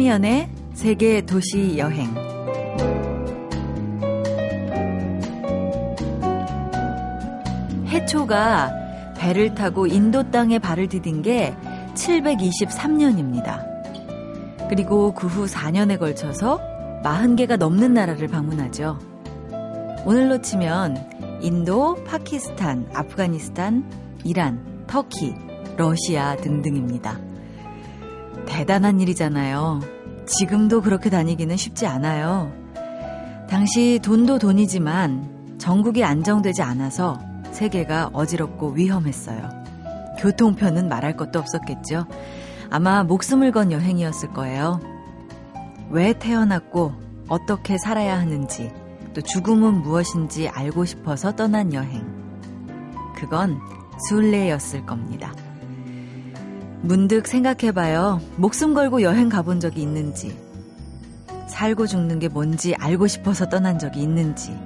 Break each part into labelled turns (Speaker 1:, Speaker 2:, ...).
Speaker 1: 참이연의 세계 도시 여행 해초가 배를 타고 인도 땅에 발을 디딘 게 723년입니다. 그리고 그 후 4년에 걸쳐서 40개가 넘는 나라를 방문하죠. 오늘로 치면 인도, 파키스탄, 아프가니스탄, 이란, 터키, 러시아 등등입니다. 대단한 일이잖아요. 지금도 그렇게 다니기는 쉽지 않아요. 당시 돈도 돈이지만 전국이 안정되지 않아서 세계가 어지럽고 위험했어요. 교통편은 말할 것도 없었겠죠. 아마 목숨을 건 여행이었을 거예요. 왜 태어났고 어떻게 살아야 하는지 또 죽음은 무엇인지 알고 싶어서 떠난 여행. 그건 순례였을 겁니다. 문득 생각해봐요. 목숨 걸고 여행 가본 적이 있는지, 살고 죽는 게 뭔지 알고 싶어서 떠난 적이 있는지.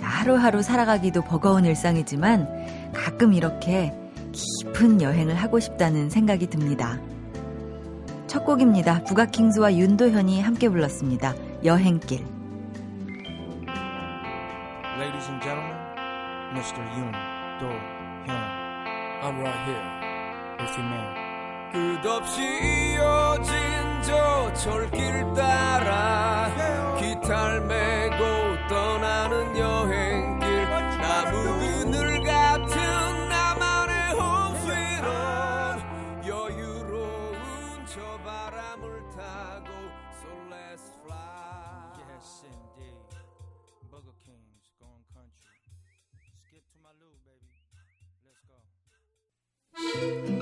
Speaker 1: 하루하루 살아가기도 버거운 일상이지만 가끔 이렇게 깊은 여행을 하고 싶다는 생각이 듭니다. 첫 곡입니다. 부가킹스와 윤도현이 함께 불렀습니다. 여행길. Ladies and gentlemen, Mr. Yoon Do Hyun. I'm right here. 요즘에 끝없이 이어진 저 철길 따라 기타를 메고 떠나는 여행길 나무 그늘 같은 나만의 홈스위런 여유로운 저 바람을 타고 So let's fly Yes indeed Burger King's going country Skip to my loo baby Let's go Thank you.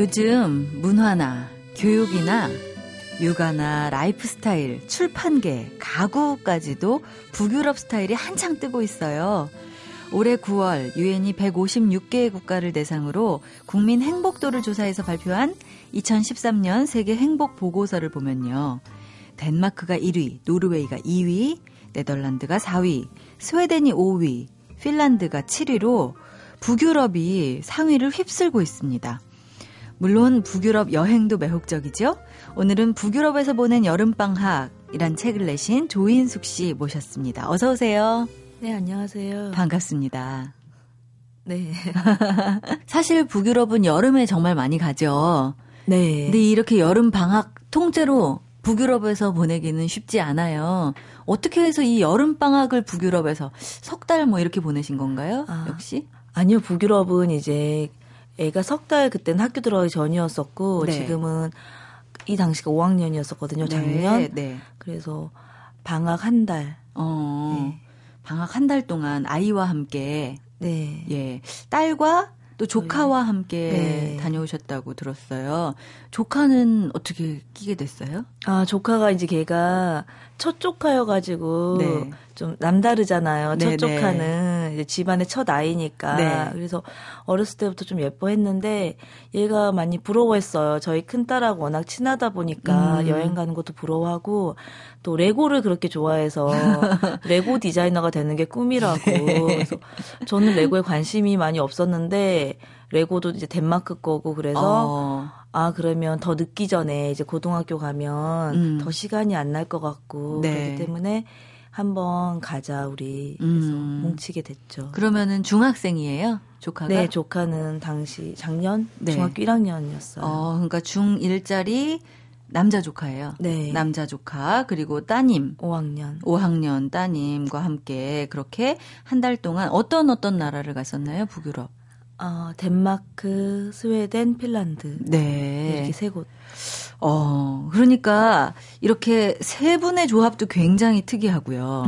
Speaker 1: 요즘 문화나 교육이나 육아나 라이프스타일, 출판계, 가구까지도 북유럽 스타일이 한창 뜨고 있어요. 올해 9월 유엔이 156개의 국가를 대상으로 국민 행복도를 조사해서 발표한 2013년 세계 행복 보고서를 보면요. 덴마크가 1위, 노르웨이가 2위, 네덜란드가 4위, 스웨덴이 5위, 핀란드가 7위로 북유럽이 상위를 휩쓸고 있습니다. 물론 북유럽 여행도 매혹적이죠. 오늘은 북유럽에서 보낸 여름방학이란 책을 내신 조인숙 씨 모셨습니다. 어서 오세요.
Speaker 2: 네, 안녕하세요.
Speaker 1: 반갑습니다. 네. 사실 북유럽은 여름에 정말 많이 가죠. 네. 근데 이렇게 여름 방학 통째로 북유럽에서 보내기는 쉽지 않아요. 어떻게 해서 이 여름 방학을 북유럽에서 석 달 뭐 이렇게 보내신 건가요? 아, 역시?
Speaker 2: 아니요, 북유럽은 이제 애가 석 달 그때는 학교 들어가기 전이었었고 네. 지금은 이 당시가 5학년이었었거든요. 작년. 네, 네. 그래서 방학 한 달. 어.
Speaker 1: 네. 방학 한 달 동안 아이와 함께 네. 예. 딸과 또 조카와 함께 네. 다녀오셨다고 들었어요. 조카는 어떻게 끼게 됐어요?
Speaker 2: 아, 조카가 이제 걔가 첫쪽하여가지고 네. 좀 남다르잖아요. 네, 첫조카는 네. 이제 집안의 첫 아이니까 네. 그래서 어렸을 때부터 좀 예뻐했는데 얘가 많이 부러워했어요. 저희 큰 딸하고 워낙 친하다 보니까 음. 여행 가는 것도 부러워하고 또 레고를 그렇게 좋아해서 레고 디자이너가 되는 게 꿈이라고 네. 그래서 저는 레고에 관심이 많이 없었는데 레고도 이제 덴마크 거고 그래서. 어. 아 그러면 더 늦기 전에 이제 고등학교 가면 음. 더 시간이 안 날 것 같고 네. 그렇기 때문에 한번 가자 우리 그래서 음. 뭉치게 됐죠.
Speaker 1: 그러면은 중학생이에요? 조카가?
Speaker 2: 네, 조카는 당시 작년 네. 중학교 1학년이었어요.
Speaker 1: 어, 그러니까 중1짜리 남자 조카예요. 네. 남자 조카 그리고 따님
Speaker 2: 5학년
Speaker 1: 5학년 따님과 함께 그렇게 한 달 동안 어떤 어떤 나라를 갔었나요? 북유럽. 어,
Speaker 2: 덴마크, 스웨덴, 핀란드. 네. 이렇게 세 곳. 어,
Speaker 1: 그러니까 이렇게 세 분의 조합도 굉장히 특이하고요.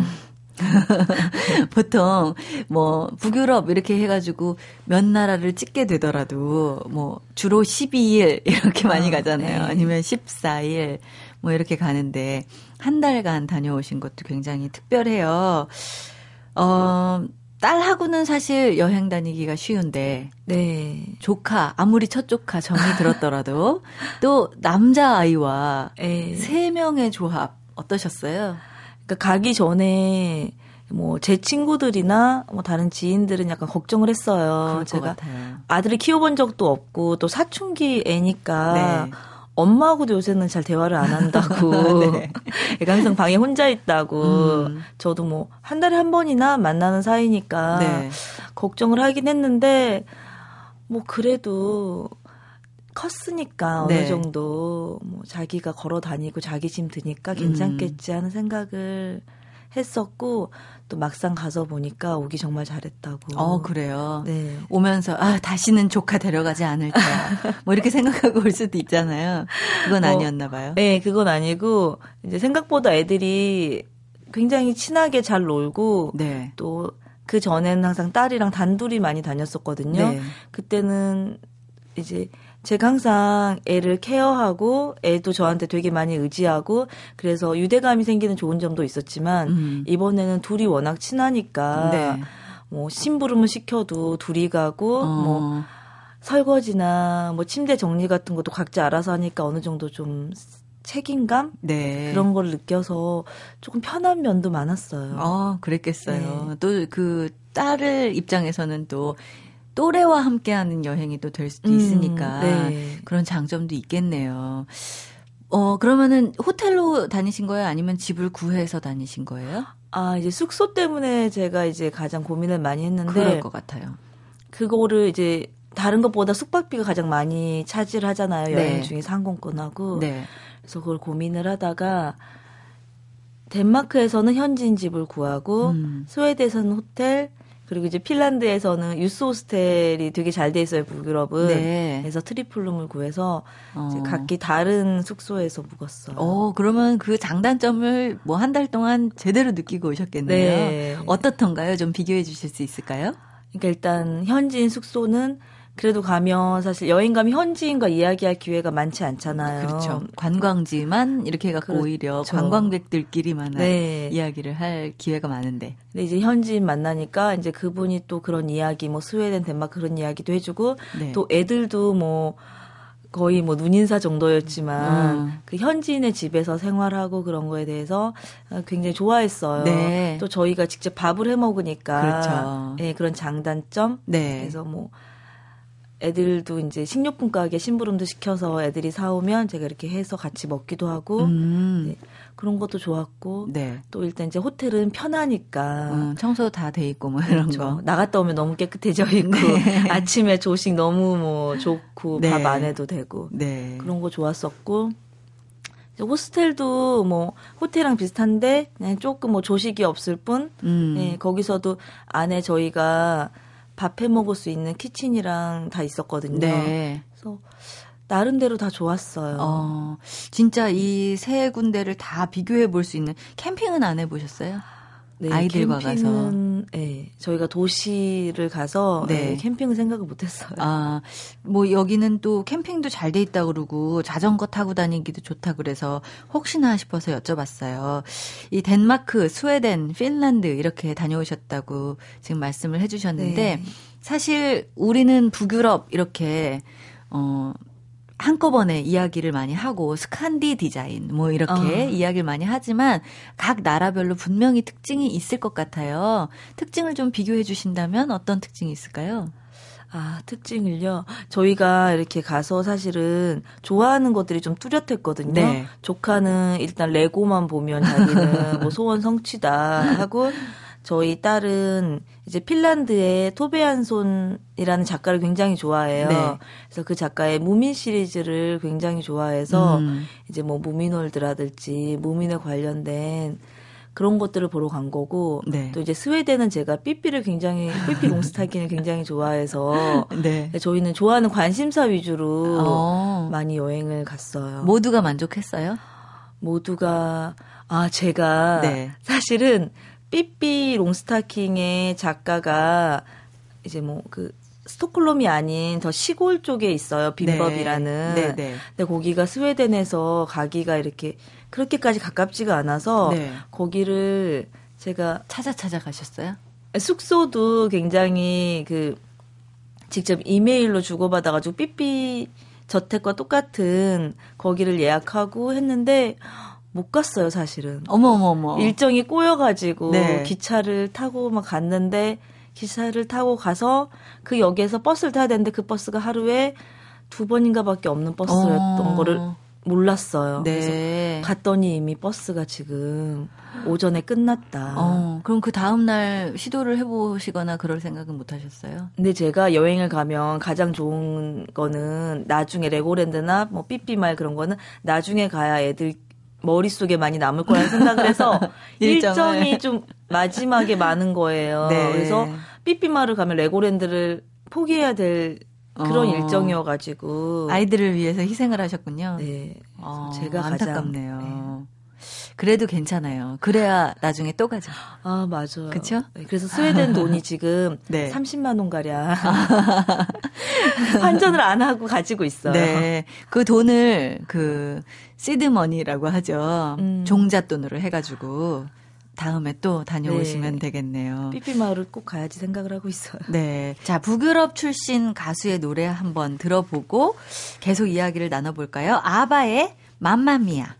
Speaker 1: 보통 뭐 북유럽 이렇게 해가지고 몇 나라를 찍게 되더라도 뭐 주로 12일 이렇게 많이 아, 가잖아요. 네. 아니면 14일 뭐 이렇게 가는데 한 달간 다녀오신 것도 굉장히 특별해요. 어, 딸하고는 사실 여행 다니기가 쉬운데 네. 조카 아무리 첫 조카 정이 들었더라도 또 남자 아이와 예. 세 명의 조합 어떠셨어요?
Speaker 2: 그러니까 가기 전에 뭐 제 친구들이나 뭐 다른 지인들은 약간 걱정을 했어요.
Speaker 1: 제가
Speaker 2: 아들을 키워본 적도 없고 또 사춘기 애니까 네. 엄마하고도 요새는 잘 대화를 안 한다고. 네. 애가 항상 방에 혼자 있다고. 음. 저도 뭐 한 달에 한 번이나 만나는 사이니까 네. 걱정을 하긴 했는데 뭐 그래도 컸으니까 어느 네. 정도 뭐 자기가 걸어 다니고 자기 짐 드니까 음. 괜찮겠지 음. 하는 생각을 했었고 또 막상 가서 보니까 오기 정말 잘했다고.
Speaker 1: 어, 그래요. 네. 오면서 아, 다시는 조카 데려가지 않을 거야. 뭐 이렇게 생각하고 올 수도 있잖아요. 그건 뭐, 아니었나 봐요. 어,
Speaker 2: 네, 그건 아니고 이제 생각보다 애들이 굉장히 친하게 잘 놀고 네. 또 그 전에는 항상 딸이랑 단둘이 많이 다녔었거든요. 네. 그때는 이제 제가 항상 애를 케어하고 애도 저한테 되게 많이 의지하고 그래서 유대감이 생기는 좋은 점도 있었지만 음. 이번에는 둘이 워낙 친하니까 네. 뭐 심부름을 시켜도 둘이 가고 어. 뭐 설거지나 뭐 침대 정리 같은 것도 각자 알아서 하니까 어느 정도 좀 책임감 네. 그런 걸 느껴서 조금 편한 면도 많았어요. 어,
Speaker 1: 그랬겠어요. 네. 또그 딸을 입장에서는 또 또래와 함께하는 여행이 또 될 수도 음, 있으니까 네. 그런 장점도 있겠네요. 어 그러면은 호텔로 다니신 거예요? 아니면 집을 구해서 다니신 거예요?
Speaker 2: 아 이제 숙소 때문에 제가 이제 가장 고민을 많이 했는데
Speaker 1: 그럴 것 같아요.
Speaker 2: 그거를 이제 다른 것보다 숙박비가 가장 많이 차지를 하잖아요. 네. 여행 중에 항공권하고. 네. 그래서 그걸 고민을 하다가 덴마크에서는 현지인 집을 구하고 음. 스웨덴에서는 호텔, 그리고 이제 핀란드에서는 유스 호스텔이 되게 잘 돼 있어요 북유럽은. 그 네. 그래서 트리플룸을 구해서 어. 각기 다른 숙소에서 묵었어요.
Speaker 1: 어 그러면 그 장단점을 뭐 한 달 동안 제대로 느끼고 오셨겠네요. 네. 어떻던가요? 좀 비교해 주실 수 있을까요?
Speaker 2: 그러니까 일단 현지인 숙소는 그래도 가면 사실 여행 가면 현지인과 이야기할 기회가 많지 않잖아요. 그렇죠. 음.
Speaker 1: 관광지만 이렇게 해갖고 그렇죠. 오히려 관광객들끼리만 네. 이야기를 할 기회가 많은데.
Speaker 2: 근데 이제 현지인 만나니까 이제 그분이 또 그런 이야기, 뭐 스웨덴, 덴마크 그런 이야기도 해주고 네. 또 애들도 뭐 거의 뭐 눈인사 정도였지만 음. 그 현지인의 집에서 생활하고 그런 거에 대해서 굉장히 좋아했어요. 네. 또 저희가 직접 밥을 해 먹으니까 그렇죠. 네, 그런 장단점. 네. 그래서 뭐 애들도 이제 식료품 가게 심부름도 시켜서 애들이 사오면 제가 이렇게 해서 같이 먹기도 하고 음. 네, 그런 것도 좋았고 네. 또 일단 이제 호텔은 편하니까 음,
Speaker 1: 청소 다 돼 있고 뭐 이런 그렇죠. 거
Speaker 2: 나갔다 오면 너무 깨끗해져 있고 네. 아침에 조식 너무 뭐 좋고 네. 밥안 해도 되고 네. 그런 거 좋았었고 호스텔도 뭐 호텔이랑 비슷한데 조금 뭐 조식이 없을 뿐 음. 네, 거기서도 안에 저희가 밥해 먹을 수 있는 키친이랑 다 있었거든요. 네. 그래서 나름대로 다 좋았어요. 어,
Speaker 1: 진짜 이 세 군데를 다 비교해 볼 수 있는 캠핑은 안 해보셨어요? 네, 아이들과 캠핑은, 가서 예, 네,
Speaker 2: 저희가 도시를 가서 네. 네 캠핑을 생각을 못했어요. 아,
Speaker 1: 뭐 여기는 또 캠핑도 잘 돼 있다 그러고 자전거 타고 다니기도 좋다 그래서 혹시나 싶어서 여쭤봤어요. 이 덴마크, 스웨덴, 핀란드 이렇게 다녀오셨다고 지금 말씀을 해주셨는데 네. 사실 우리는 북유럽 이렇게 어 한꺼번에 이야기를 많이 하고 스칸디 디자인 뭐 이렇게 어. 이야기를 많이 하지만 각 나라별로 분명히 특징이 있을 것 같아요. 특징을 좀 비교해 주신다면 어떤 특징이 있을까요?
Speaker 2: 아, 특징을요. 저희가 이렇게 가서 사실은 좋아하는 것들이 좀 뚜렷했거든요. 네. 조카는 일단 레고만 보면 자기는 뭐 소원 성취다 하고 저희 딸은 이제 핀란드의 토베안손이라는 작가를 굉장히 좋아해요. 네. 그래서 그 작가의 무민 시리즈를 굉장히 좋아해서 음. 이제 뭐 무민월드라든지 무민에 관련된 그런 것들을 보러 간 거고 네. 또 이제 스웨덴은 제가 삐삐를 굉장히 삐삐 롱스타킹을 굉장히 좋아해서 네. 네. 저희는 좋아하는 관심사 위주로 어. 많이 여행을 갔어요.
Speaker 1: 모두가 만족했어요?
Speaker 2: 모두가 아 제가 네. 사실은 삐삐 롱스타킹의 작가가 이제 뭐 그스톡홀롬이 아닌 더 시골 쪽에 있어요. 네. 빈법이라는. 네. 네, 네. 근데 거기가 스웨덴에서 가기가 이렇게 그렇게까지 가깝지가 않아서 네. 거기를 제가
Speaker 1: 찾아 찾아 가셨어요?
Speaker 2: 숙소도 굉장히 그 직접 이메일로 주고받아가지고 삐삐 저택과 똑같은 거기를 예약하고 했는데 못 갔어요, 사실은.
Speaker 1: 어머어머머.
Speaker 2: 일정이 꼬여가지고 네. 기차를 타고 막 갔는데 기차를 타고 가서 그 역에서 버스를 타야 되는데 그 버스가 하루에 두 번인가밖에 없는 버스였던 어. 거를 몰랐어요. 네. 그래서 갔더니 이미 버스가 지금 오전에 끝났다.
Speaker 1: 어, 그럼 그 다음날 시도를 해보시거나 그럴 생각은 못 하셨어요?
Speaker 2: 근데 제가 여행을 가면 가장 좋은 거는 나중에 레고랜드나 뭐 삐삐말 그런 거는 나중에 가야 애들 머릿속에 많이 남을 거라는 생각을 해서 일정이 좀 마지막에 많은 거예요. 네. 그래서 삐삐마를 가면 레고랜드를 포기해야 될 그런 어. 일정이어가지고
Speaker 1: 아이들을 위해서 희생을 하셨군요. 네, 어, 제가 안타깝네요. 가장, 네. 그래도 괜찮아요. 그래야 나중에 또가자아
Speaker 2: 맞아요. 그쵸 네, 그래서 스웨덴 돈이 지금 네. 30만 원 가량 환전을 안 하고 가지고 있어요. 네,
Speaker 1: 그 돈을 그 시드머니라고 하죠. 음. 종잣돈으로 해가지고 다음에 또 다녀오시면 네. 되겠네요.
Speaker 2: 삐삐마을을 꼭 가야지 생각을 하고 있어요.
Speaker 1: 네. 자, 북유럽 출신 가수의 노래 한번 들어보고 계속 이야기를 나눠볼까요? 아바의 맘마미아.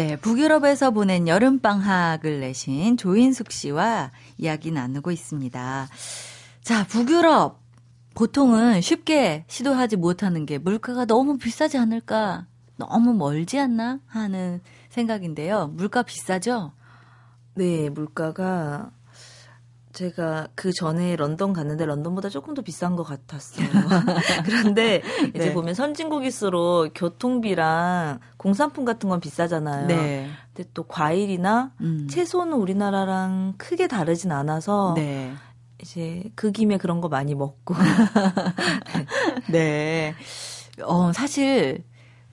Speaker 1: 네, 북유럽에서 보낸 여름방학을 내신 조인숙 씨와 이야기 나누고 있습니다. 자, 북유럽. 보통은 쉽게 시도하지 못하는 게 물가가 너무 비싸지 않을까, 너무 멀지 않나 하는 생각인데요. 물가 비싸죠?
Speaker 2: 네, 물가가 제가 그 전에 런던 갔는데 런던보다 조금 더 비싼 것 같았어요. 그런데 이제 네. 보면 선진국일수록 교통비랑 공산품 같은 건 비싸잖아요. 네. 근데 또 과일이나 음. 채소는 우리나라랑 크게 다르진 않아서 네. 이제 그 김에 그런 거 많이 먹고.
Speaker 1: 네. 어, 사실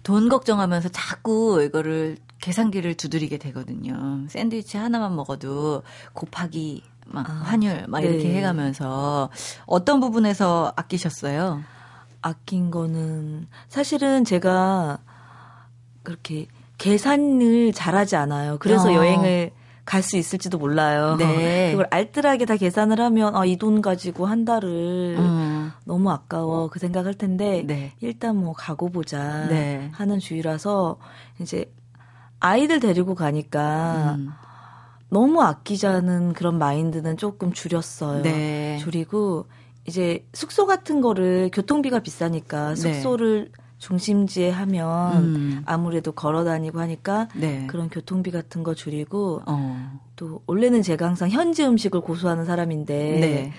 Speaker 1: 돈 걱정하면서 자꾸 이거를 계산기를 두드리게 되거든요. 샌드위치 하나만 먹어도 곱하기 막 아, 환율 막 네. 이렇게 해가면서 어떤 부분에서 아끼셨어요?
Speaker 2: 아낀 거는 사실은 제가 그렇게 계산을 잘하지 않아요. 그래서 어. 여행을 갈 수 있을지도 몰라요. 네. 그걸 알뜰하게 다 계산을 하면 아, 이 돈 가지고 한 달을 음. 너무 아까워 그 생각할 텐데 네. 일단 뭐 가고 보자 네. 하는 주의라서 이제 아이들 데리고 가니까 음. 너무 아끼자는 그런 마인드는 조금 줄였어요. 네. 줄이고 이제 숙소 같은 거를 교통비가 비싸니까 네. 숙소를 네. 중심지에 하면 음. 아무래도 걸어 다니고 하니까 네. 그런 교통비 같은 거 줄이고 어. 또 원래는 제가 항상 현지 음식을 고수하는 사람인데 네.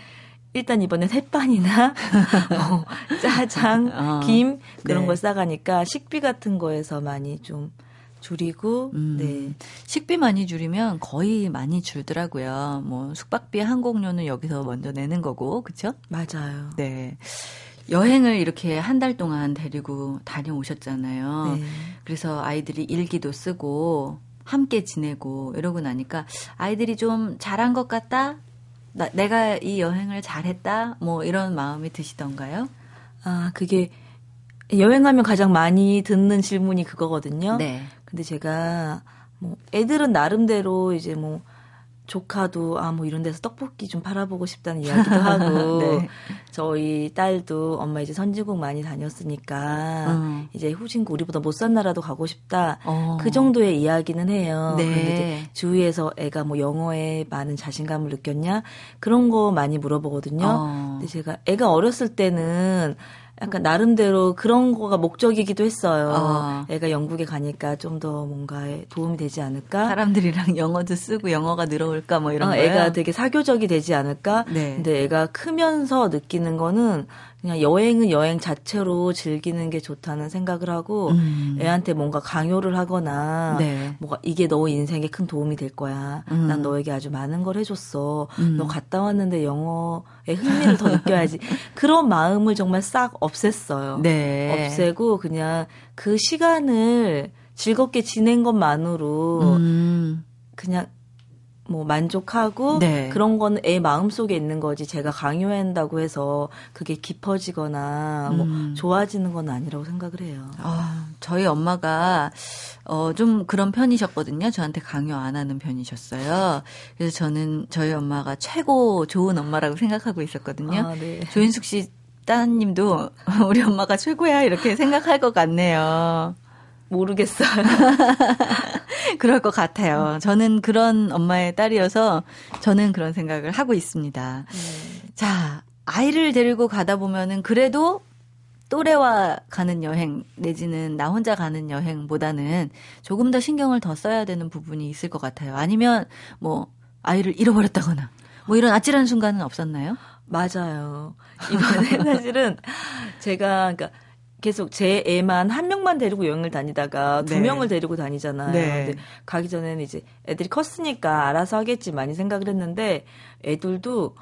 Speaker 2: 일단 이번엔 햇반이나 뭐 어, 짜장, 김 그런 네. 걸 싸가니까 식비 같은 거에서 많이 좀 줄이고 음. 네
Speaker 1: 식비 많이 줄이면 거의 많이 줄더라고요. 뭐 숙박비, 항공료는 여기서 먼저 내는 거고 그쵸
Speaker 2: 맞아요. 네.
Speaker 1: 여행을 이렇게 한 달 동안 데리고 다녀오셨잖아요. 네. 그래서 아이들이 일기도 쓰고 함께 지내고 이러고 나니까 아이들이 좀 잘한 것 같다. 나, 내가 이 여행을 잘했다. 뭐 이런 마음이 드시던가요?
Speaker 2: 아, 그게 여행 가면 가장 많이 듣는 질문이 그거거든요. 네. 근데 제가 뭐 애들은 나름대로 이제 뭐 조카도 아 뭐 이런 데서 떡볶이 좀 팔아보고 싶다는 이야기도 하고 네. 저희 딸도 엄마 이제 선진국 많이 다녔으니까 음. 이제 후진국 우리보다 못 산 나라도 가고 싶다 어. 그 정도의 이야기는 해요. 네. 근데 이제 주위에서 애가 뭐 영어에 많은 자신감을 느꼈냐 그런 거 많이 물어보거든요. 어. 근데 제가 애가 어렸을 때는 약간 나름대로 그런 거가 목적이기도 했어요. 어. 애가 영국에 가니까 좀 더 뭔가 도움이 되지 않을까?
Speaker 1: 사람들이랑 영어도 쓰고 영어가 늘어올까 뭐 이런 어,
Speaker 2: 애가 되게 사교적이 되지 않을까? 네. 근데 애가 크면서 느끼는 거는 그냥 여행은 여행 자체로 즐기는 게 좋다는 생각을 하고 음. 애한테 뭔가 강요를 하거나 네. 뭐가 이게 너 인생에 큰 도움이 될 거야. 음. 난 너에게 아주 많은 걸 해줬어. 음. 너 갔다 왔는데 영어에 흥미를 더 느껴야지. 그런 마음을 정말 싹 없앴어요. 네. 없애고 그냥 그 시간을 즐겁게 지낸 것만으로 음. 그냥 뭐 만족하고 네. 그런 거는 애 마음속에 있는 거지 제가 강요한다고 해서 그게 깊어지거나 뭐 음. 좋아지는 건 아니라고 생각을 해요. 아,
Speaker 1: 저희 엄마가 어좀 그런 편이셨거든요. 저한테 강요 안 하는 편이셨어요. 그래서 저는 저희 엄마가 최고 좋은 엄마라고 생각하고 있었거든요. 아, 네. 조인숙 씨 따님도 우리 엄마가 최고야 이렇게 생각할 것 같네요.
Speaker 2: 모르겠어요.
Speaker 1: 그럴 것 같아요. 저는 그런 엄마의 딸이어서 저는 그런 생각을 하고 있습니다. 네. 자, 아이를 데리고 가다 보면은 그래도 또래와 가는 여행 내지는 나 혼자 가는 여행보다는 조금 더 신경을 더 써야 되는 부분이 있을 것 같아요. 아니면 뭐 아이를 잃어버렸다거나 뭐 이런 아찔한 순간은 없었나요?
Speaker 2: 맞아요. 이번에 사실은 제가 그러니까 계속 제 애만 한 명만 데리고 여행을 다니다가 두 네. 명을 데리고 다니잖아요. 네. 근데 가기 전에는 이제 애들이 컸으니까 알아서 하겠지 많이 생각을 했는데 애들도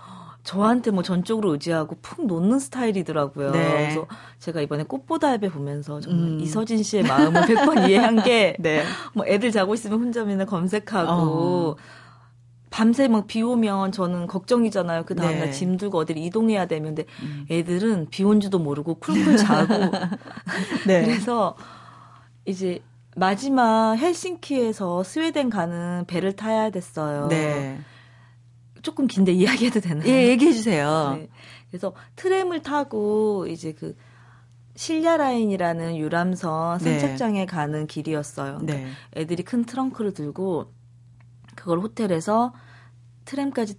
Speaker 2: 저한테 뭐 전적으로 의지하고 푹 놓는 스타일이더라고요. 네. 그래서 제가 이번에 꽃보다 앱에 보면서 정말 음. 이서진 씨의 마음을 100번 이해한 게, 네. 뭐 애들 자고 있으면 혼자면 검색하고, 어. 밤새 막비 뭐 오면 저는 걱정이잖아요. 그 다음날 네. 짐 들고 어디를 이동해야 되는데 음. 애들은 비 온지도 모르고 쿨쿨 자고 네. 그래서 이제 마지막 헬싱키에서 스웨덴 가는 배를 타야 됐어요. 네. 조금 긴데 이야기해도 되나요?
Speaker 1: 예, 얘기해 주세요. 네.
Speaker 2: 그래서 트램을 타고 이제 그 실야 라인이라는 유람선 선착장에 네. 가는 길이었어요. 그 애들이 큰 트렁크를 들고 그걸 호텔에서 트램까지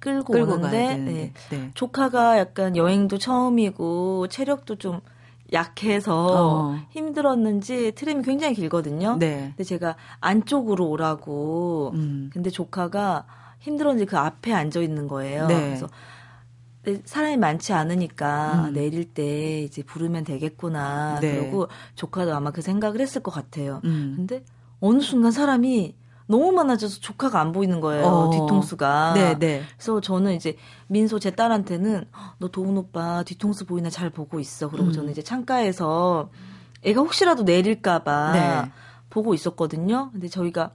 Speaker 2: 끌고, 끌고 오는데 네. 네. 조카가 약간 여행도 처음이고 체력도 좀 약해서 어. 힘들었는지 트램이 굉장히 길거든요. 네. 근데 제가 안쪽으로 오라고. 음. 근데 조카가 힘들었는지 그 앞에 앉아 있는 거예요. 네. 그래서 네, 사람이 많지 않으니까 음. 내릴 때 이제 부르면 되겠구나. 네. 그러고 조카도 아마 그 생각을 했을 것 같아요. 음. 근데 어느 순간 사람이 너무 많아져서 조카가 안 보이는 거예요. 어. 뒤통수가. 네, 네. 그래서 저는 이제 민소 제 딸한테는 너 도훈 오빠 뒤통수 보이나 잘 보고 있어. 그러고 음. 저는 이제 창가에서 애가 혹시라도 내릴까봐 네. 보고 있었거든요. 근데 저희가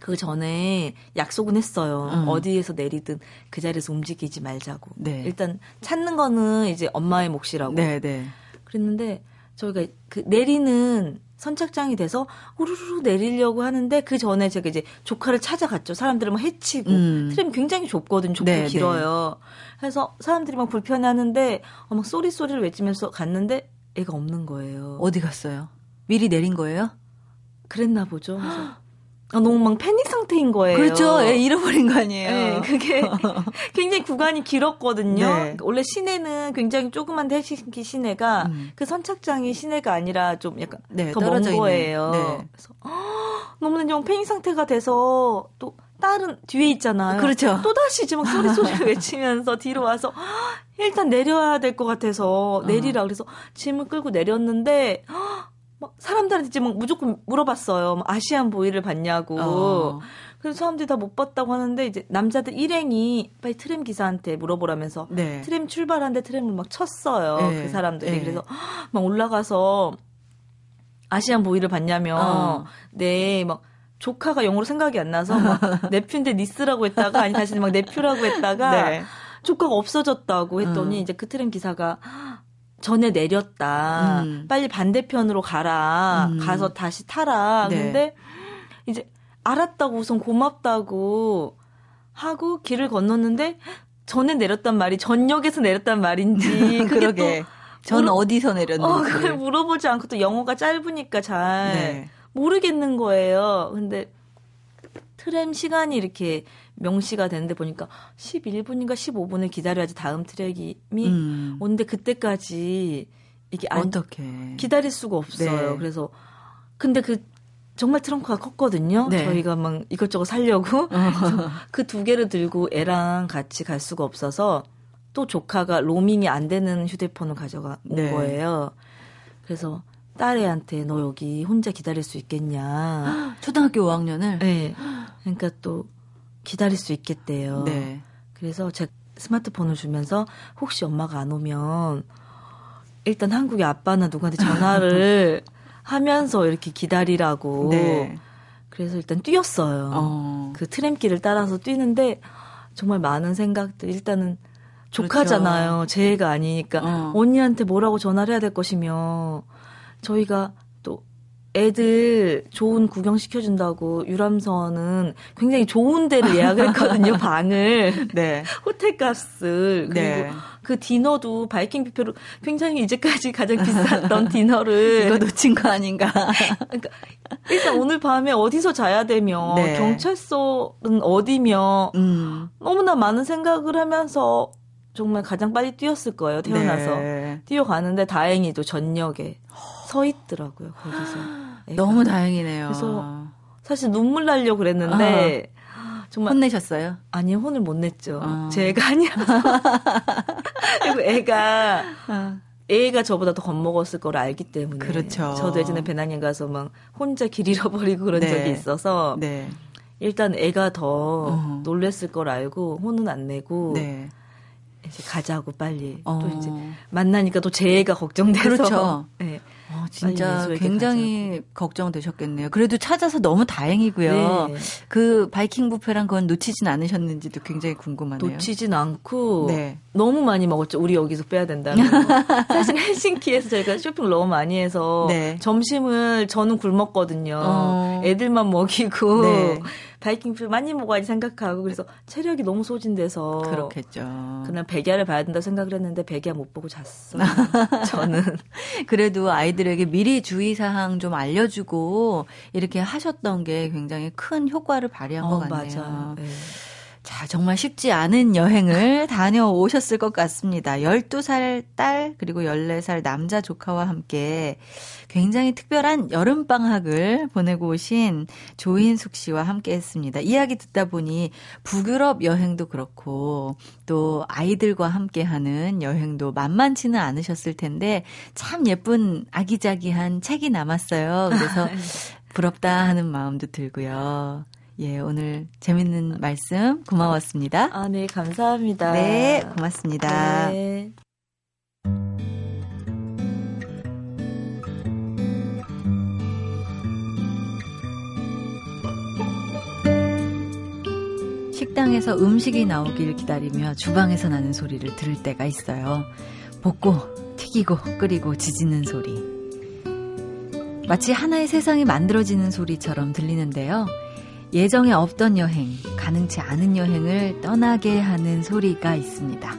Speaker 2: 그 전에 약속은 했어요. 음. 어디에서 내리든 그 자리에서 움직이지 말자고. 네. 일단 찾는 거는 이제 엄마의 몫이라고. 네, 네. 그랬는데 저희가 그 내리는 선착장이 돼서 우르르 내리려고 하는데 그 전에 제가 이제 조카를 찾아갔죠. 사람들을 막 해치고 음. 트램 굉장히 좁거든요. 좁고 네, 네, 길어요. 네. 그래서 사람들이 막 불편해하는데 어, 막 소리 소리를 외치면서 갔는데 애가 없는 거예요.
Speaker 1: 어디 갔어요? 미리 내린 거예요?
Speaker 2: 그랬나 보죠. 아, 너무 막 패닉 상태인 거예요.
Speaker 1: 그렇죠. 예, 잃어버린 거 아니에요. 네,
Speaker 2: 그게 굉장히 구간이 길었거든요. 네. 그러니까 원래 시내는 굉장히 조그만 헬싱키 시내가 음. 그 선착장이 시내가 아니라 좀 약간 네, 더먼 거예요. 네. 그래서 허, 너무나 좀 패닉 상태가 돼서 또 딸은 뒤에 있잖아요. 그렇죠. 또 다시 이제 막 소리 소리를 외치면서 뒤로 와서 일단 내려야 될 것 같아서 내리라 어. 그래서 짐을 끌고 내렸는데 막 사람들한테 이제 무조건 물어봤어요. 아시안 보이를 봤냐고. 어. 그래서 사람들이 다 못 봤다고 하는데 이제 남자들 일행이 빨리 트램 기사한테 물어보라면서 네. 트램 출발하는데 트램을 막 쳤어요. 네. 그 사람들이 네. 그래서 막 올라가서 아시안 보이를 봤냐면 어. 네막 조카가 영어로 생각이 안 나서 막 네퓨인데 니스라고 했다가 아니 다시 막 네퓨라고 했다가 네. 조카가 없어졌다고 했더니 음. 이제 그 트램 기사가 전에 내렸다. 음. 빨리 반대편으로 가라. 음. 가서 다시 타라. 네. 근데 이제 알았다고 우선 고맙다고 하고 길을 건넜는데 전에 내렸단 말이 전역에서 내렸단 말인지
Speaker 1: 그게 또전 어디서 내렸는지 어, 그걸
Speaker 2: 물어보지 않고 또 영어가 짧으니까 잘 네. 모르겠는 거예요. 근데 트램 시간이 이렇게 명시가 되는데 보니까 11분인가 15분을 기다려야지 다음 트랙이 음. 오는데 그때까지 이게 안 어떡해. 기다릴 수가 없어요. 네. 그래서 근데 그 정말 트렁크가 컸거든요. 네. 저희가 막 이것저것 살려고 어. 그두 그 개를 들고 애랑 같이 갈 수가 없어서 또 조카가 로밍이 안 되는 휴대폰을 가져가 온 네. 거예요. 그래서 딸애한테 너 여기 혼자 기다릴 수 있겠냐.
Speaker 1: 초등학교 5학년을?
Speaker 2: 네. 그러니까 또 기다릴 수 있겠대요. 네. 그래서 제 스마트폰을 주면서 혹시 엄마가 안 오면 일단 한국의 아빠나 누구한테 전화를 하면서 이렇게 기다리라고. 네. 그래서 일단 뛰었어요. 어. 그 트램길을 따라서 뛰는데 정말 많은 생각들 일단은 조카잖아요. 제 애가 아니니까 어. 언니한테 뭐라고 전화를 해야 될 것이며 저희가 또 애들 좋은 구경 시켜준다고 유람선은 굉장히 좋은 데를 예약했거든요 방을 네. 호텔 값을 네. 그리고 네. 그 디너도 바이킹 뷔페로 굉장히 이제까지 가장 비쌌던 디너를
Speaker 1: 이거 놓친 거 아닌가? 그러니까
Speaker 2: 일단 오늘 밤에 어디서 자야 되며 네. 경찰서는 어디며 음. 너무나 많은 생각을 하면서 정말 가장 빨리 뛰었을 거예요 태어나서 네. 뛰어가는데 다행히도 저녁에 서 있더라고요 거기서.
Speaker 1: 예. 너무 다행이네요. 그래서
Speaker 2: 사실 눈물 날려 그랬는데
Speaker 1: 아, 정말 혼내셨어요?
Speaker 2: 아니 혼을 못 냈죠. 아. 제가 아니라서. 그리고 애가 아. 애가 저보다 더 겁먹었을 걸 알기 때문에.
Speaker 1: 그렇죠.
Speaker 2: 저도 예전에 배낭여행 가서 막 혼자 길 잃어버리고 그런 네. 적이 있어서. 네. 일단 애가 더 어. 놀랬을 걸 알고 혼은 안 내고. 네. 이제 가자고 빨리. 어. 또 이제 만나니까 또 제 애가 걱정돼서. 그렇죠.
Speaker 1: 네. 어, 진짜 굉장히 가져가고. 걱정되셨겠네요. 그래도 찾아서 너무 다행이고요. 네. 그 바이킹 부페랑그건 놓치진 않으셨는지도 굉장히 궁금하네요.
Speaker 2: 놓치진 않고 네. 너무 많이 먹었죠. 우리 여기서 빼야 된다고. 사실 헬싱키에서 저희가 쇼핑을 너무 많이 해서 네. 점심을 저는 굶었거든요. 어. 애들만 먹이고 네. 바이킹 필 많이 먹어야지 생각하고 그래서 체력이 너무 소진돼서 그렇겠죠. 그날 백야를 봐야 된다 생각을 했는데 백야 못 보고 잤어. 저는
Speaker 1: 그래도 아이들에게 미리 주의 사항 좀 알려주고 이렇게 하셨던 게 굉장히 큰 효과를 발휘한 어, 것 같네요. 맞아. 네. 자, 정말 쉽지 않은 여행을 다녀오셨을 것 같습니다. 12살 딸, 그리고 14살 남자 조카와 함께 굉장히 특별한 여름방학을 보내고 오신 조인숙 씨와 함께 했습니다. 이야기 듣다 보니 북유럽 여행도 그렇고 또 아이들과 함께 하는 여행도 만만치는 않으셨을 텐데 참 예쁜 아기자기한 책이 남았어요. 그래서 부럽다 하는 마음도 들고요. 예, 오늘 재밌는 말씀 고마웠습니다.
Speaker 2: 아, 네, 감사합니다.
Speaker 1: 네, 고맙습니다. 네. 식당에서 음식이 나오길 기다리며 주방에서 나는 소리를 들을 때가 있어요. 볶고, 튀기고, 끓이고, 지지는 소리. 마치 하나의 세상이 만들어지는 소리처럼 들리는데요. 예정에 없던 여행, 가능치 않은 여행을 떠나게 하는 소리가 있습니다.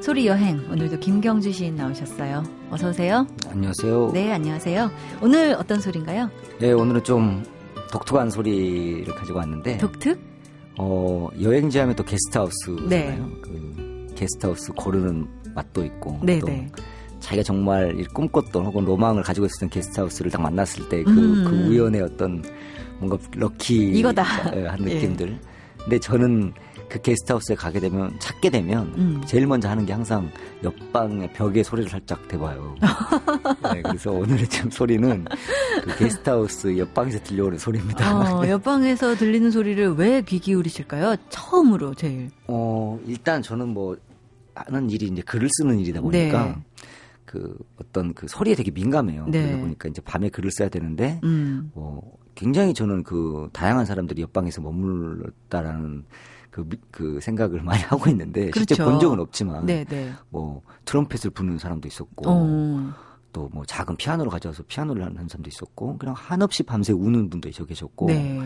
Speaker 1: 소리 여행 오늘도 김경주 시인 나오셨어요. 어서 오세요.
Speaker 3: 안녕하세요.
Speaker 1: 네, 안녕하세요. 오늘 어떤 소리인가요?
Speaker 3: 네, 오늘은 좀 독특한 소리를 가지고 왔는데.
Speaker 1: 독특?
Speaker 3: 어, 여행지 하면 또 게스트하우스잖아요. 네. 그 게스트하우스 고르는 맛도 있고 네, 또 네. 자기가 정말 꿈꿨던 혹은 로망을 가지고 있었던 게스트하우스를 딱 만났을 때그 그 음. 그 우연의 어떤 뭔가 럭키 이거다 어, 한 예. 느낌들. 예. 근데 저는 그 게스트하우스에 가게 되면 찾게 되면 음. 제일 먼저 하는 게 항상 옆방의 벽에 소리를 살짝 대봐요. 네, 그래서 오늘의 참 소리는 그 게스트하우스 옆방에서 들려오는 소리입니다.
Speaker 1: 어, 네. 옆방에서 들리는 소리를 왜 귀 기울이실까요? 처음으로 제일.
Speaker 3: 어 일단 저는 뭐 하는 일이 이제 글을 쓰는 일이다 보니까. 네. 그 어떤 그 소리에 되게 민감해요. 네. 그러다 보니까 이제 밤에 글을 써야 되는데 음. 뭐 굉장히 저는 그 다양한 사람들이 옆방에서 머물렀다라는 그, 그 생각을 많이 하고 있는데 그렇죠. 실제 본 적은 없지만 네네. 네. 뭐 트럼펫을 부는 사람도 있었고 어. 또뭐 작은 피아노를 가져와서 피아노를 하는 사람도 있었고 그냥 한없이 밤새 우는 분도 계셨고 네.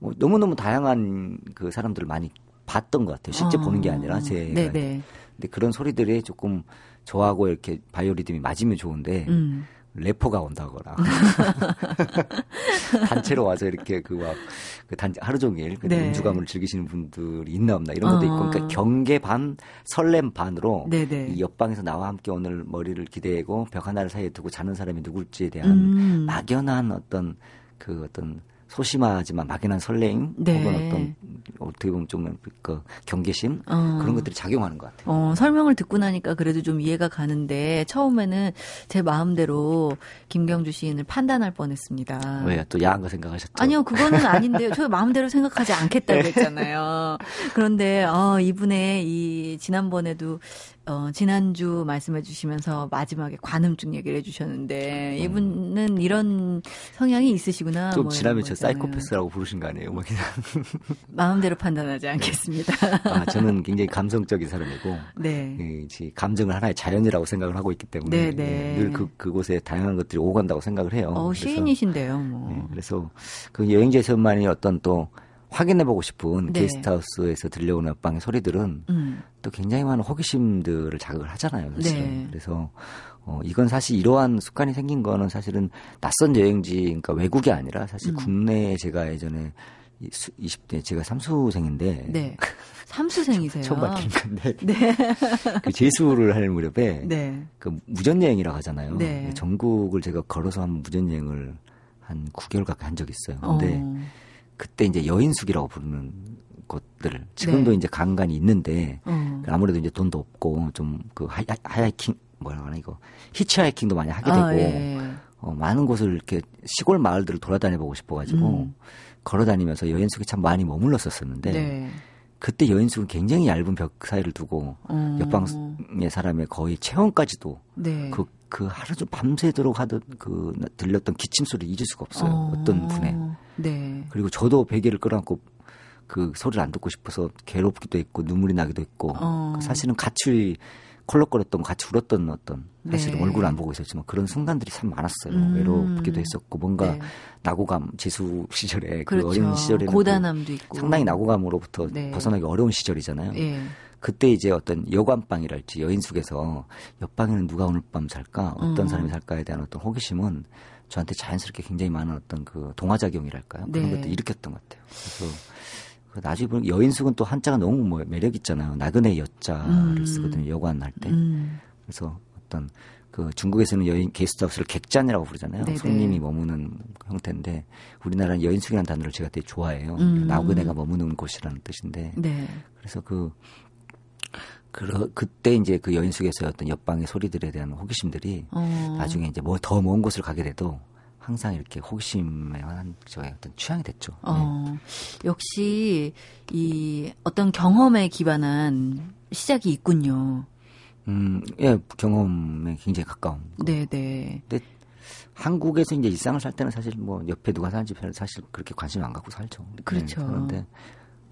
Speaker 3: 뭐 너무너무 다양한 그 사람들을 많이 봤던 것 같아요 실제 어. 보는 게 아니라 제가 네네. 네. 근데 그런 소리들이 조금 저하고 이렇게 바이오리듬이 맞으면 좋은데 음. 래퍼가 온다거나 단체로 와서 이렇게 그 막그 단체 하루 종일 그 네. 음주감을 즐기시는 분들이 있나 없나 이런 것도 아. 있고 그러니까 아. 경계 반 설렘 반으로 네네. 네. 이 옆방에서 나와 함께 오늘 머리를 기대고 벽 하나를 사이에 두고 자는 사람이 누굴지에 대한 음. 막연한 어떤 그 어떤 소심하지만 막연한 설레임 네. 혹은 어떤 어떻게 보면 좀 그 경계심 어. 그런 것들이 작용하는 것 같아요.
Speaker 1: 어, 설명을 듣고 나니까 그래도 좀 이해가 가는데 처음에는 제 마음대로 김경주 시인을 판단할 뻔했습니다.
Speaker 3: 왜요? 또 야한 거 생각하셨죠?
Speaker 1: 아니요, 그거는 아닌데요. 저 마음대로 생각하지 않겠다고 했잖아요. 네. 그런데 어, 이분의 이 지난번에도 어, 지난주 말씀해 주시면서 마지막에 관음증 얘기를 해 주셨는데, 음. 이분은 음. 이런 성향이 있으시구나.
Speaker 3: 좀뭐 지나면 저 사이코패스라고 부르신 거 아니에요? 뭐 그냥.
Speaker 1: 마음대로 판단하지 네. 않겠습니다.
Speaker 3: 아, 저는 굉장히 감성적인 사람이고, 네. 예, 감정을 하나의 자연이라고 생각을 하고 있기 때문에 네, 예, 네. 늘 그, 그곳에 다양한 것들이 오간다고 생각을 해요. 어,
Speaker 1: 시인이신데요, 뭐.
Speaker 3: 예, 그래서 그 여행지에서만이 어떤 또 확인해보고 싶은 네. 게스트하우스에서 들려오는 방의 소리들은 음. 또 굉장히 많은 호기심들을 자극을 하잖아요. 네. 사실은. 네. 그래서 어, 이건 사실 이러한 습관이 생긴 거는 사실은 낯선 여행지, 그러니까 외국이 아니라 사실 음. 국내에 제가 예전에 20대 제가 삼수생인데 네.
Speaker 1: 삼수생이세요?
Speaker 3: 처음 밝힌 건데 네. 그 재수를 할 무렵에 네. 그 무전 여행이라고 하잖아요. 네. 네. 전국을 제가 걸어서 한 무전 여행을 한 9개월 가까이 한 적이 있어요. 어. 근데 어. 그때 이제 여인숙이라고 부르는 곳들 을 지금도 네. 이제 간간이 있는데 음. 그러니까 아무래도 이제 돈도 없고 좀 그 하이킹 뭐라 하나 이거 히치하이킹도 많이 하게 아, 되고 아, 예. 어, 많은 곳을 이렇게 시골 마을들을 돌아다녀 보고 싶어가지고 음. 걸어다니면서 여인숙이 참 많이 머물렀었었는데 네. 그때 여인숙은 굉장히 얇은 벽 사이를 두고 어. 옆방의 사람의 거의 체온까지도 네. 그, 그 하루 종 밤새도록 하던 그 들렸던 기침 소리를 잊을 수가 없어요. 어. 떤 분의. 네. 그리고 저도 베개를 끌어안고 그 소리를 안 듣고 싶어서 괴롭기도 했고 눈물이 나기도 했고 어. 그 사실은 같이 콜록거렸던 같이 울었던 어떤 사실 네. 얼굴 안 보고 있었지만 그런 순간들이 참 많았어요. 음. 외롭기도 했었고 뭔가 네. 낙오감 재수 시절에 그 그렇죠. 그 어린 시절에 고단함도 있고 상당히 나고감으로부터 네. 벗어나기 어려운 시절이잖아요. 네. 그때 이제 어떤 여관방이랄지 여인숙에서 옆방에는 누가 오늘 밤살까 어떤 음. 사람이 살까에 대한 어떤 호기심은 저한테 자연스럽게 굉장히 많은 어떤 그 동화작용이랄까요 그런 네. 것도 일으켰던 것 같아요. 그래서 그 나중에 보면 여인숙은 또 한자가 너무 뭐 매력 있잖아요. 나그네 여자를 음. 쓰거든요. 여관할 때. 음. 그래서 어떤 그 중국에서는 여인 게스트하우스를 객잔이라고 부르잖아요. 네네. 손님이 머무는 형태인데 우리나라는 여인숙이라는 단어를 제가 되게 좋아해요. 음. 나그네가 머무는 곳이라는 뜻인데. 네. 그래서 그 그러, 그때 이제 그 여인숙에서 어떤 옆방의 소리들에 대한 호기심들이 어. 나중에 이제 뭐 더 먼 곳을 가게 돼도 항상 이렇게 호기심에 관한 저의 어떤 취향이 됐죠. 어, 네.
Speaker 1: 역시 이 어떤 경험에 기반한 시작이 있군요.
Speaker 3: 음, 예, 경험에 굉장히 가까운. 네, 네. 근데 한국에서 이제 일상을 살 때는 사실 뭐 옆에 누가 사는지 사실 그렇게 관심을 안 갖고 살죠. 네, 그렇죠. 네, 그런데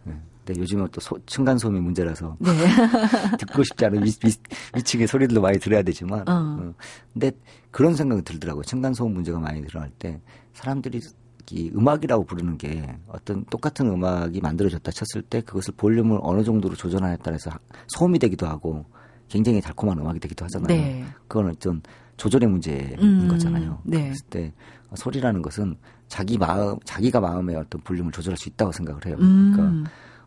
Speaker 3: 네. 근데 네, 요즘은 또 소, 층간소음이 문제라서 네. 듣고 싶지 않은 위, 위, 층의 소리들도 많이 들어야 되지만 어. 어. 근데 그런 생각이 들더라고요. 층간소음 문제가 많이 드러날 때 사람들이 이 음악이라고 부르는 게 어떤 똑같은 음악이 만들어졌다 쳤을 때 그것을 볼륨을 어느 정도로 조절하에 따라서 소음이 되기도 하고 굉장히 달콤한 음악이 되기도 하잖아요. 네. 그건 어떤 조절의 문제인 음, 거잖아요. 네. 그랬을 때 소리라는 것은 자기 마음, 자기가 마음의 어떤 볼륨을 조절할 수 있다고 생각을 해요. 음. 그러니까 음.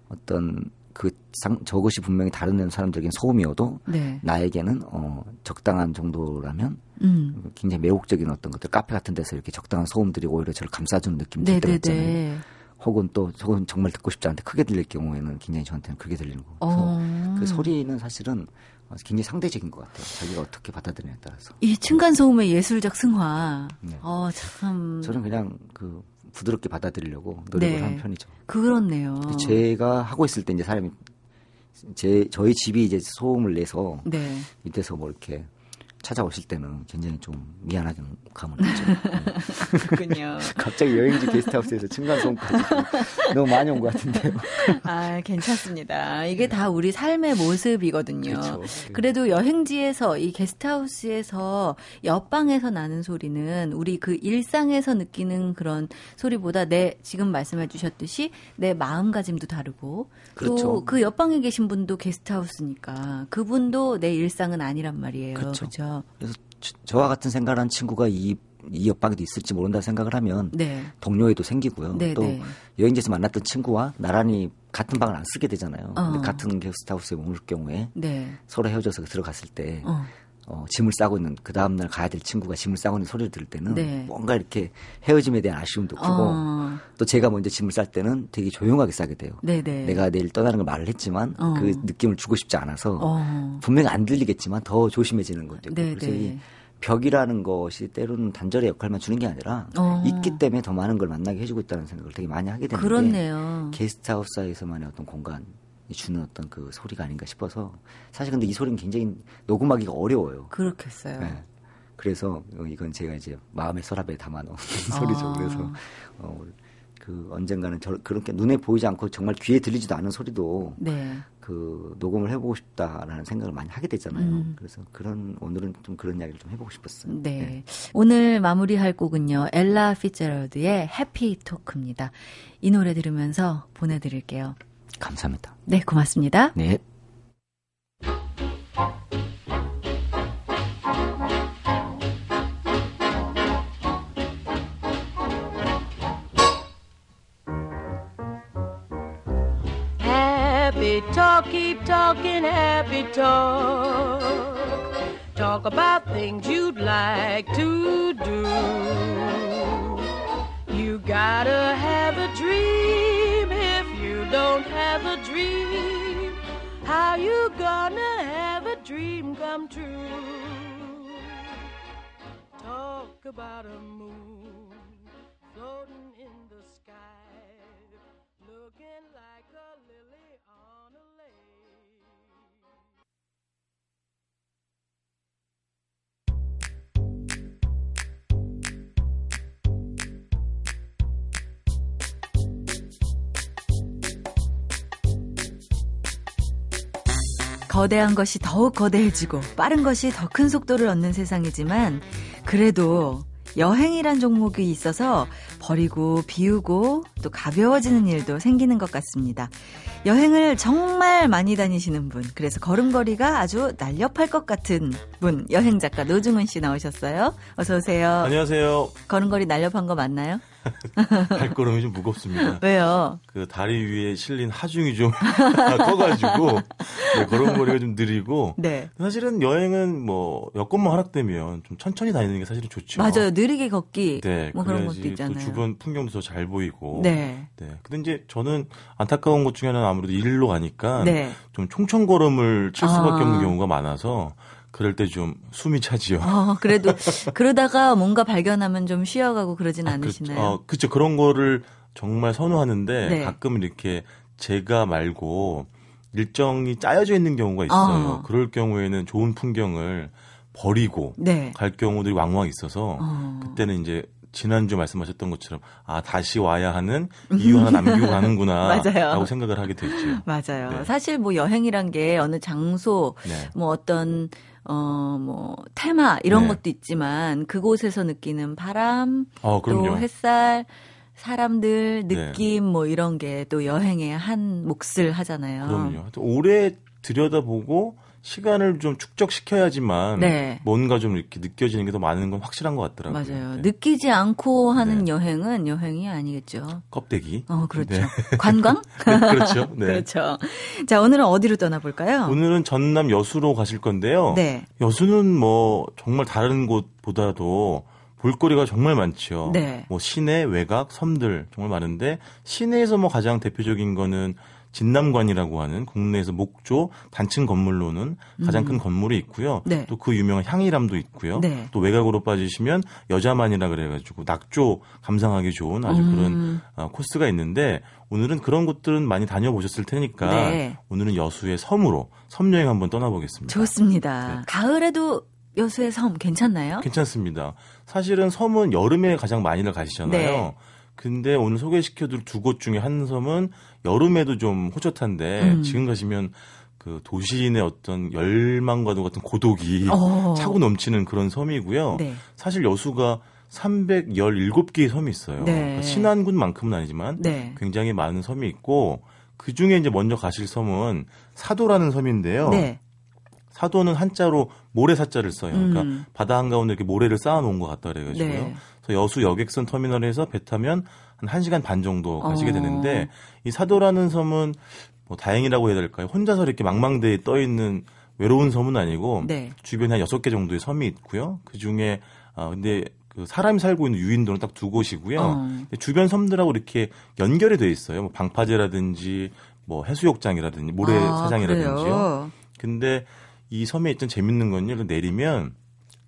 Speaker 3: 어떤 그 상, 저것이 분명히 다른 사람들에게는 소음이어도 네. 나에게는 어, 적당한 정도라면 음. 굉장히 매혹적인 어떤 것들 카페 같은 데서 이렇게 적당한 소음들이 오히려 저를 감싸주는 느낌이 들 네, 때가 네, 있잖아요. 네. 혹은 또 저건 정말 듣고 싶지 않은데 크게 들릴 경우에는 굉장히 저한테는 크게 들리는 거고 어. 그 소리는 사실은 어, 굉장히 상대적인 것 같아요. 자기가 어떻게 받아들이냐에 따라서.
Speaker 1: 이 층간 소음의 예술적 승화. 네. 어, 참.
Speaker 3: 저는 그냥 그 부드럽게 받아들이려고 노력을 네. 한 편이죠.
Speaker 1: 그렇네요.
Speaker 3: 제가 하고 있을 때 이제 사람이 제 저희 집이 이제 소음을 내서 네. 밑에서 뭐 이렇게 찾아오실 때는 굉장히 좀 미안하게 감은 있죠. 그렇군요. 갑자기 여행지 게스트하우스에서 층간소음까지 너무 많이 온 것 같은데요.
Speaker 1: 아, 괜찮습니다. 이게 네. 다 우리 삶의 모습이거든요. 그렇죠. 그래도 여행지에서 이 게스트하우스에서 옆방에서 나는 소리는 우리 그 일상에서 느끼는 그런 소리보다 내 지금 말씀해 주셨듯이 내 마음가짐도 다르고 그렇죠. 또그 옆방에 계신 분도 게스트하우스니까 그분도 내 일상은 아니란 말이에요. 그렇죠. 그렇죠? 맞아요.
Speaker 3: 그래서 저와 같은 생각을 한 친구가 이, 이 옆방에도 있을지 모른다 생각을 하면 네. 동료에도 생기고요. 네, 또 네. 여행지에서 만났던 친구와 나란히 같은 방을 안 쓰게 되잖아요. 어. 근데 같은 게스트하우스에 머물 경우에 네. 서로 헤어져서 들어갔을 때 어. 어, 짐을 싸고 있는 그 다음 날 가야 될 친구가 짐을 싸고 있는 소리를 들을 때는 네. 뭔가 이렇게 헤어짐에 대한 아쉬움도 크고 어. 또 제가 먼저 짐을 쌀 때는 되게 조용하게 싸게 돼요. 네네. 네. 내가 내일 떠나는 걸 말을 했지만 어. 그 느낌을 주고 싶지 않아서 어. 분명히 안 들리겠지만 더 조심해지는 것도 네네. 그래서 이 네. 벽이라는 것이 때로는 단절의 역할만 주는 게 아니라 어. 있기 때문에 더 많은 걸 만나게 해주고 있다는 생각을 되게 많이 하게 되는데 그렇네요. 게스트하우스에서만의 어떤 공간 주는 어떤 그 소리가 아닌가 싶어서 사실 근데 이 소리는 굉장히 녹음하기가 어려워요.
Speaker 1: 그렇겠어요. 네.
Speaker 3: 그래서 이건 제가 이제 마음의 서랍에 담아놓은 아. 소리죠. 그래서 어, 그 언젠가는 저, 그렇게 눈에 보이지 않고 정말 귀에 들리지도 않은 소리도 네. 그 녹음을 해보고 싶다라는 생각을 많이 하게 됐잖아요 음. 그래서 그런 오늘은 좀 그런 이야기를 좀 해보고 싶었어요. 네. 네.
Speaker 1: 오늘 마무리할 곡은요 엘라 피제럴드의 해피 토크입니다. 이 노래 들으면서 보내드릴게요.
Speaker 3: 감사합니다.
Speaker 1: 네, 고맙습니다. 네. talk, keep talking happy talk. Talk about things you'd like to do. You gotta have a dream don't have a dream, how you gonna have a dream come true? Talk about a moon floating. 거대한 것이 더욱 거대해지고 빠른 것이 더 큰 속도를 얻는 세상이지만 그래도 여행이란 종목이 있어서 버리고 비우고 또 가벼워지는 일도 생기는 것 같습니다. 여행을 정말 많이 다니시는 분, 그래서 걸음걸이가 아주 날렵할 것 같은 분, 여행 작가 노중은 씨 나오셨어요. 어서 오세요.
Speaker 4: 안녕하세요.
Speaker 1: 걸음걸이 날렵한 거 맞나요?
Speaker 4: 발걸음이 좀 무겁습니다.
Speaker 1: 왜요?
Speaker 4: 그 다리 위에 실린 하중이 좀 커가지고 네, 걸음걸이가 좀 느리고. 네. 사실은 여행은 뭐 여건만 허락되면 좀 천천히 다니는 게 사실은 좋죠.
Speaker 1: 맞아요. 느리게 걷기. 네. 뭐 그런 것도 있잖아요.
Speaker 4: 또 주변 풍경도 더 잘 보이고. 네. 네. 근데 이제 저는 안타까운 것 중에 하나는 아무래도 일로 가니까 네. 좀 총천 걸음을 칠 수밖에 아. 없는 경우가 많아서. 그럴 때 좀 숨이 차지요.
Speaker 1: 어, 그래도 그러다가 뭔가 발견하면 좀 쉬어가고 그러진 아, 그렇죠. 않으시나요? 그, 어,
Speaker 4: 그렇죠. 그런 거를 정말 선호하는데 네. 가끔 이렇게 제가 말고 일정이 짜여져 있는 경우가 있어요. 어. 그럴 경우에는 좋은 풍경을 버리고 네. 갈 경우들이 왕왕 있어서 어. 그때는 이제 지난주 말씀하셨던 것처럼 아 다시 와야 하는 이유 하나 남기고 가는구나 라고 생각을 하게 됐죠
Speaker 1: 맞아요. 네. 사실 뭐 여행이란 게 어느 장소 네. 뭐 어떤 어, 뭐, 테마, 이런 네. 것도 있지만, 그곳에서 느끼는 바람, 어, 또 햇살, 사람들, 네. 느낌, 네. 뭐, 이런 게 또 여행의 한 몫을 하잖아요.
Speaker 4: 그럼요. 올해 들여다보고, 시간을 좀 축적시켜야지만 네. 뭔가 좀 이렇게 느껴지는 게 더 많은 건 확실한 것 같더라고요.
Speaker 1: 맞아요.
Speaker 4: 네.
Speaker 1: 느끼지 않고 하는 네. 여행은 여행이 아니겠죠.
Speaker 4: 껍데기.
Speaker 1: 어, 그렇죠. 네. 관광? 네, 그렇죠. 네. 그렇죠. 자, 오늘은 어디로 떠나볼까요?
Speaker 4: 오늘은 전남 여수로 가실 건데요. 네. 여수는 뭐 정말 다른 곳보다도 볼거리가 정말 많죠. 네. 뭐 시내, 외곽, 섬들 정말 많은데 시내에서 뭐 가장 대표적인 거는 진남관이라고 하는 국내에서 목조 단층 건물로는 가장 음. 큰 건물이 있고요. 네. 또그 유명한 향이람도 있고요. 네. 또 외곽으로 빠지시면 여자만이라 그래가지고 낙조 감상하기 좋은 아주 음. 그런 어, 코스가 있는데 오늘은 그런 곳들은 많이 다녀보셨을 테니까 네. 오늘은 여수의 섬으로 섬 여행 한번 떠나보겠습니다.
Speaker 1: 좋습니다. 네. 가을에도 여수의 섬 괜찮나요?
Speaker 4: 괜찮습니다. 사실은 섬은 여름에 가장 많이들 가시잖아요. 네. 근데 오늘 소개시켜드릴 두 곳 중에 한 섬은 여름에도 좀 호젓한데 음. 지금 가시면 그 도시인의 어떤 열망과도 같은 고독이 어. 차고 넘치는 그런 섬이고요. 네. 사실 여수가 317개의 섬이 있어요. 네. 그러니까 신안군만큼은 아니지만 네. 굉장히 많은 섬이 있고 그 중에 이제 먼저 가실 섬은 사도라는 섬인데요. 네. 사도는 한자로 모래사자를 써요. 그러니까 음. 바다 한가운데 이렇게 모래를 쌓아놓은 것 같다 그래가지고요. 네. 또 그 여수 여객선 터미널에서 배 타면 한 1시간 반 정도 가시게 되는데 어. 이 사도라는 섬은 뭐 다행이라고 해야 될까요? 혼자서 이렇게 망망대에 떠 있는 외로운 섬은 아니고 네. 주변에 한 6개 정도의 섬이 있고요. 그중에 아 어, 근데 그 사람이 살고 있는 유인도는 딱 두 곳이고요. 어. 주변 섬들하고 이렇게 연결이 돼 있어요. 뭐 방파제라든지 뭐 해수욕장이라든지 모래사장이라든지요. 아, 근데 이 섬에 있던 재밌는 건요. 내리면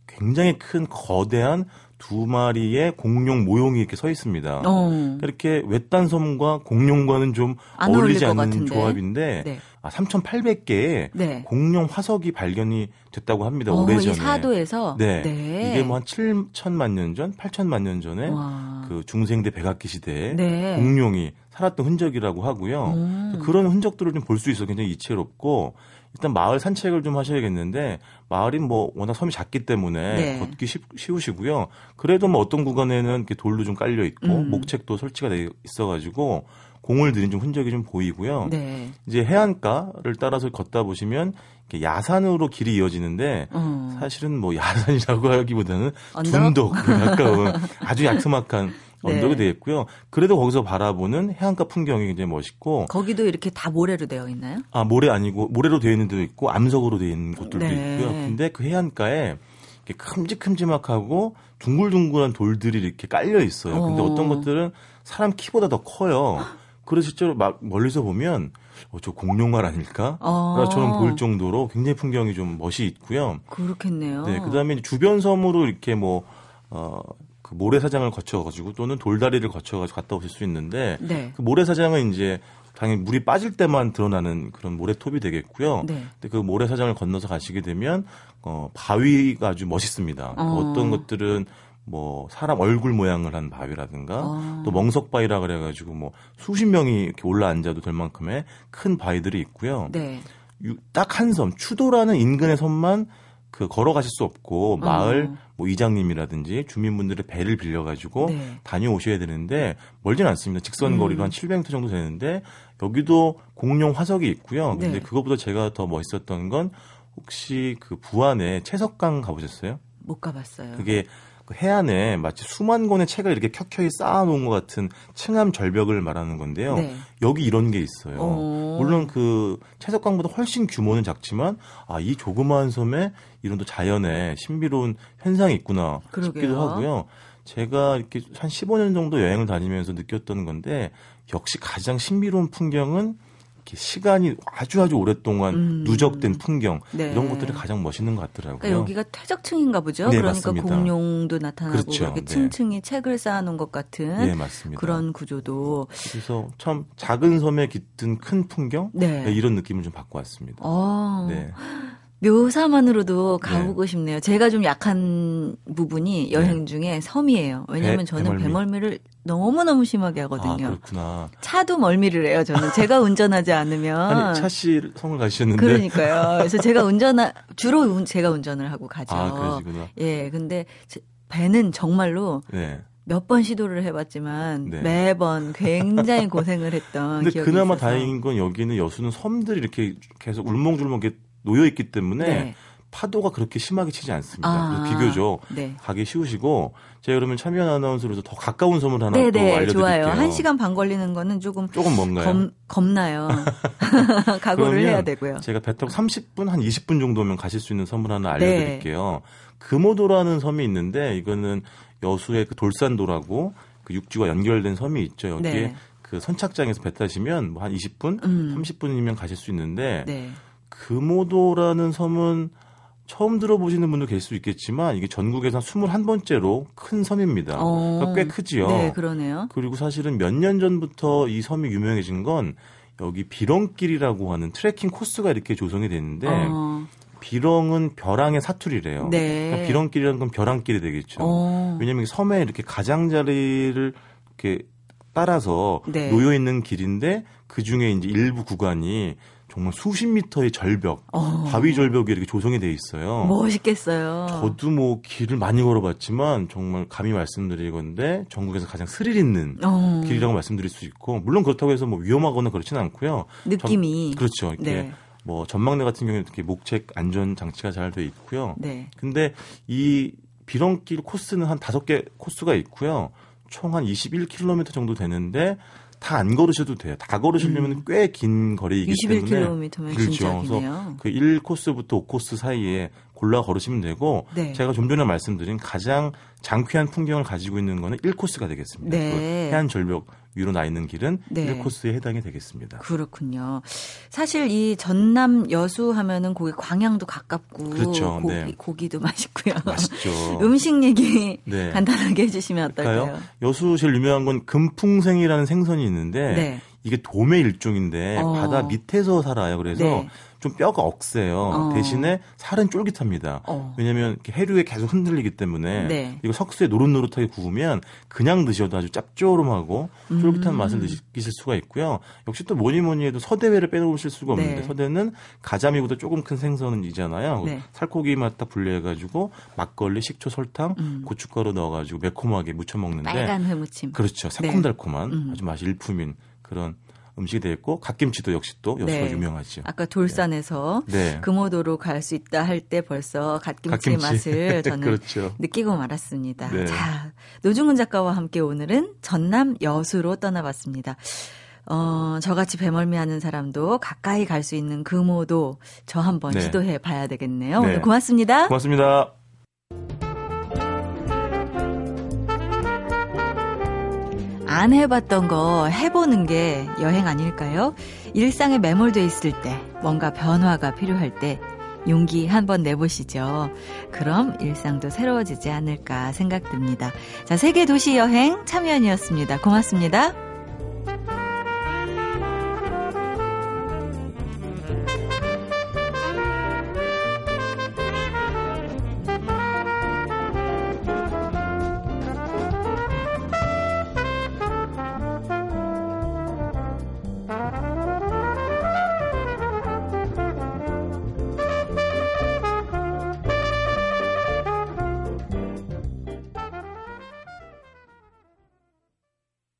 Speaker 4: 굉장히 큰 거대한 두 마리의 공룡 모형이 이렇게 서 있습니다. 어. 그러니까 이렇게 외딴 섬과 공룡과는 좀 어울리지 않는 조합인데 네. 아, 3,800개의 네. 공룡 화석이 발견이 됐다고 합니다. 오래전에. 어,
Speaker 1: 사도에서
Speaker 4: 네. 네. 이게 뭐 한 7천만 년 전, 8천만 년 전에 와. 그 중생대 백악기 시대에 네. 공룡이 살았던 흔적이라고 하고요. 음. 그런 흔적들을 좀 볼 수 있어 굉장히 이채롭고 일단 마을 산책을 좀 하셔야겠는데 마을이 뭐 워낙 섬이 작기 때문에 네. 걷기 쉽, 쉬우시고요. 그래도 뭐 어떤 구간에는 이렇게 돌로 좀 깔려 있고 음. 목책도 설치가 돼 있어가지고 공을 들인 좀 흔적이 좀 보이고요. 네. 이제 해안가를 따라서 걷다 보시면 야산으로 길이 이어지는데 음. 사실은 뭐 야산이라고 하기보다는 언덕? 둔덕 가까운 아주 약소막한 네. 언덕이 되겠 있고요. 그래도 거기서 바라보는 해안가 풍경이 굉장히 멋있고
Speaker 1: 거기도 이렇게 다 모래로 되어 있나요?
Speaker 4: 아 모래 아니고 모래로 되어 있는 데도 있고 암석으로 되어 있는 곳들도 네. 있고요. 근데 그 해안가에 큼직큼직하고 둥글둥글한 돌들이 이렇게 깔려 있어요. 근데 어. 어떤 것들은 사람 키보다 더 커요. 그래서 실제로 막 멀리서 보면 어, 저 공룡말 아닐까? 아. 처럼 보일 정도로 굉장히 풍경이 좀 멋이 있고요.
Speaker 1: 그렇겠네요.
Speaker 4: 네, 그다음에 주변 섬으로 이렇게 뭐 어, 그 모래사장을 거쳐가지고 또는 돌다리를 거쳐가지고 갔다 오실 수 있는데 네. 그 모래사장은 이제 당연히 물이 빠질 때만 드러나는 그런 모래톱이 되겠고요. 네. 근데 그 모래사장을 건너서 가시게 되면 어, 바위가 아주 멋있습니다. 그 어. 그 어떤 것들은 뭐 사람 얼굴 모양을 한 바위라든가 아. 또 멍석바위라 그래가지고 뭐 수십 명이 이렇게 올라앉아도 될 만큼의 큰 바위들이 있고요. 네. 딱 한 섬, 추도라는 인근의 섬만 그 걸어가실 수 없고 마을 어. 뭐 이장님이라든지 주민분들의 배를 빌려가지고 네. 다녀오셔야 되는데 멀진 않습니다. 직선 거리로 음. 한 700m 정도 되는데 여기도 공룡 화석이 있고요. 근데 네. 그것보다 제가 더 멋있었던 건 혹시 그 부안에 채석강 가보셨어요?
Speaker 1: 못 가봤어요.
Speaker 4: 그게 그 해안에 마치 수만 권의 책을 이렇게 켜켜이 쌓아놓은 것 같은 층암 절벽을 말하는 건데요. 네. 여기 이런 게 있어요. 오. 물론 그 채석강보다 훨씬 규모는 작지만 아 이 조그마한 섬에 이런 또 자연의 신비로운 현상이 있구나 그러게요. 싶기도 하고요. 제가 이렇게 한 15년 정도 여행을 다니면서 느꼈던 건데 역시 가장 신비로운 풍경은 이렇게 시간이 아주 아주 오랫동안 음. 누적된 풍경 네. 이런 것들이 가장 멋있는 것 같더라고요.
Speaker 1: 그러니까 여기가 퇴적층인가 보죠. 네, 그러니까 맞습니다. 공룡도 나타나고 그렇죠. 이렇게 네. 층층이 네. 책을 쌓아놓은 것 같은 네, 그런 구조도.
Speaker 4: 그래서 참 작은 섬에 깃든 큰 풍경 네. 이런 느낌을 좀 받고 왔습니다. 어. 네.
Speaker 1: 묘사만으로도 가보고 네. 싶네요. 제가 좀 약한 부분이 네. 여행 중에 네. 섬이에요. 왜냐면 하하 저는 배멀미. 를 너무너무 심하게 하거든요. 아, 그렇구나. 차도 멀미를 해요, 저는. 제가 운전하지 않으면. 아니,
Speaker 4: 차씨 성을 가셨는데.
Speaker 1: 그러니까요. 그래서 제가 운전하, 주로 운, 제가 운전을 하고 가죠. 아, 그러시구나. 예, 근데 배는 정말로. 네. 몇번 시도를 해봤지만 네. 매번 굉장히 고생을 했던
Speaker 4: 근데
Speaker 1: 기억이
Speaker 4: 그나마 있어서. 다행인 건 여기는 여수는 섬들이 이렇게 계속 울렁줄렁 이렇게 놓여 있기 때문에 네. 파도가 그렇게 심하게 치지 않습니다. 아, 비교적 네. 가기 쉬우시고 제가 그러면 참여한 아나운서로서 더 가까운 섬을 하나
Speaker 1: 네네, 또
Speaker 4: 알려드릴게요. 좋아요. 한
Speaker 1: 시간 반 걸리는 거는 조금 조금 뭔가요? 겁, 겁나요. 각오를 해야 되고요.
Speaker 4: 제가 배 타고 30분 한 20분 정도면 가실 수 있는 섬을 하나 네. 알려드릴게요. 네. 금오도라는 섬이 있는데 이거는 여수의 그 돌산도라고 그 육지와 연결된 섬이 있죠. 여기에 네. 그 선착장에서 배 타시면 뭐 한 20분, 음. 30분이면 가실 수 있는데. 네. 금오도라는 섬은 처음 들어보시는 분도 계실 수 있겠지만 이게 전국에서 21번째로 큰 섬입니다. 어. 그러니까 꽤 크지요.
Speaker 1: 네, 그러네요.
Speaker 4: 그리고 사실은 몇 년 전부터 이 섬이 유명해진 건 여기 비렁길이라고 하는 트레킹 코스가 이렇게 조성이 됐는데 어. 비렁은 벼랑의 사투리래요. 네. 그러니까 비렁길이라는 건 벼랑길이 되겠죠. 어. 왜냐하면 섬에 이렇게 가장자리를 이렇게 따라서 네. 놓여 있는 길인데 그 중에 이제 일부 구간이 정말 수십 미터의 절벽, 어. 바위 절벽이 이렇게 조성이 돼 있어요.
Speaker 1: 멋있겠어요.
Speaker 4: 저도 뭐 길을 많이 걸어봤지만 정말 감히 말씀드리건데 전국에서 가장 스릴 있는 어. 길이라고 말씀드릴 수 있고 물론 그렇다고 해서 뭐 위험하거나 그렇지는 않고요.
Speaker 1: 느낌이
Speaker 4: 전, 그렇죠. 이렇게 네. 뭐 전망대 같은 경우에 이렇게 목책 안전 장치가 잘 돼 있고요. 네. 근데 이 비렁길 코스는 한 다섯 개 코스가 있고요. 총 한 21km 정도 되는데 다안 걸으셔도 돼요. 다 걸으시려면 음. 꽤긴 거리이기 2 1 k
Speaker 1: m 때문에 그렇죠.
Speaker 4: 그래서 그 1코스부터 5코스 사이에 골라 걸으시면 되고 네. 제가 좀 전에 말씀드린 가장 장쾌한 풍경을 가지고 있는 거는 1코스가 되겠습니다. 네. 그 해안 절벽 위로 나 있는 길은 네. 1코스에 해당이 되겠습니다.
Speaker 1: 그렇군요. 사실 이 전남 여수 하면은 거기 광양도 가깝고 그렇죠. 네. 고기, 네. 고기도 맛있고요. 맛있죠. 음식 얘기 네. 간단하게 해주시면 어떨까요?
Speaker 4: 여수 제일 유명한 건 금풍생이라는 생선이 있는데 네. 이게 도매 일종인데 어. 바다 밑에서 살아요. 그래서 네. 좀 뼈가 억세요. 어. 대신에 살은 쫄깃합니다. 어. 왜냐하면 해류에 계속 흔들리기 때문에 네. 이거 석쇠에 노릇노릇하게 구우면 그냥 드셔도 아주 짭조름하고 음. 쫄깃한 음. 맛을 느끼실 수가 있고요. 역시 또 뭐니 뭐니 해도 서대회를 빼놓으실 수가 없는데 네. 서대는 가자미보다 조금 큰 생선이잖아요. 네. 살코기 맛 딱 분리해가지고 막걸리, 식초, 설탕, 음. 고춧가루 넣어가지고 매콤하게 무쳐 먹는데 빨간 회무침. 그렇죠. 네. 새콤달콤한 음. 아주 맛이 일품인 그런 음식이 되어 고 갓김치도 역시 또 여수가 네. 유명하죠.
Speaker 1: 아까 돌산에서 네. 네. 금오도로 갈 수 있다 할 때 벌써 갓김치, 의 맛을 저는 그렇죠. 느끼고 말았습니다. 네. 자, 노중근 작가와 함께 오늘은 전남 여수로 떠나봤습니다. 어, 저같이 배멀미 하는 사람도 가까이 갈 수 있는 금오도 저 한번 네. 시도해 봐야 되겠네요. 네. 오늘 고맙습니다.
Speaker 4: 고맙습니다.
Speaker 1: 안 해봤던 거 해보는 게 여행 아닐까요? 일상에 매몰돼 있을 때, 뭔가 변화가 필요할 때, 용기 한번 내보시죠. 그럼 일상도 새로워지지 않을까 생각됩니다. 자, 세계 도시 여행 참여연이었습니다. 고맙습니다.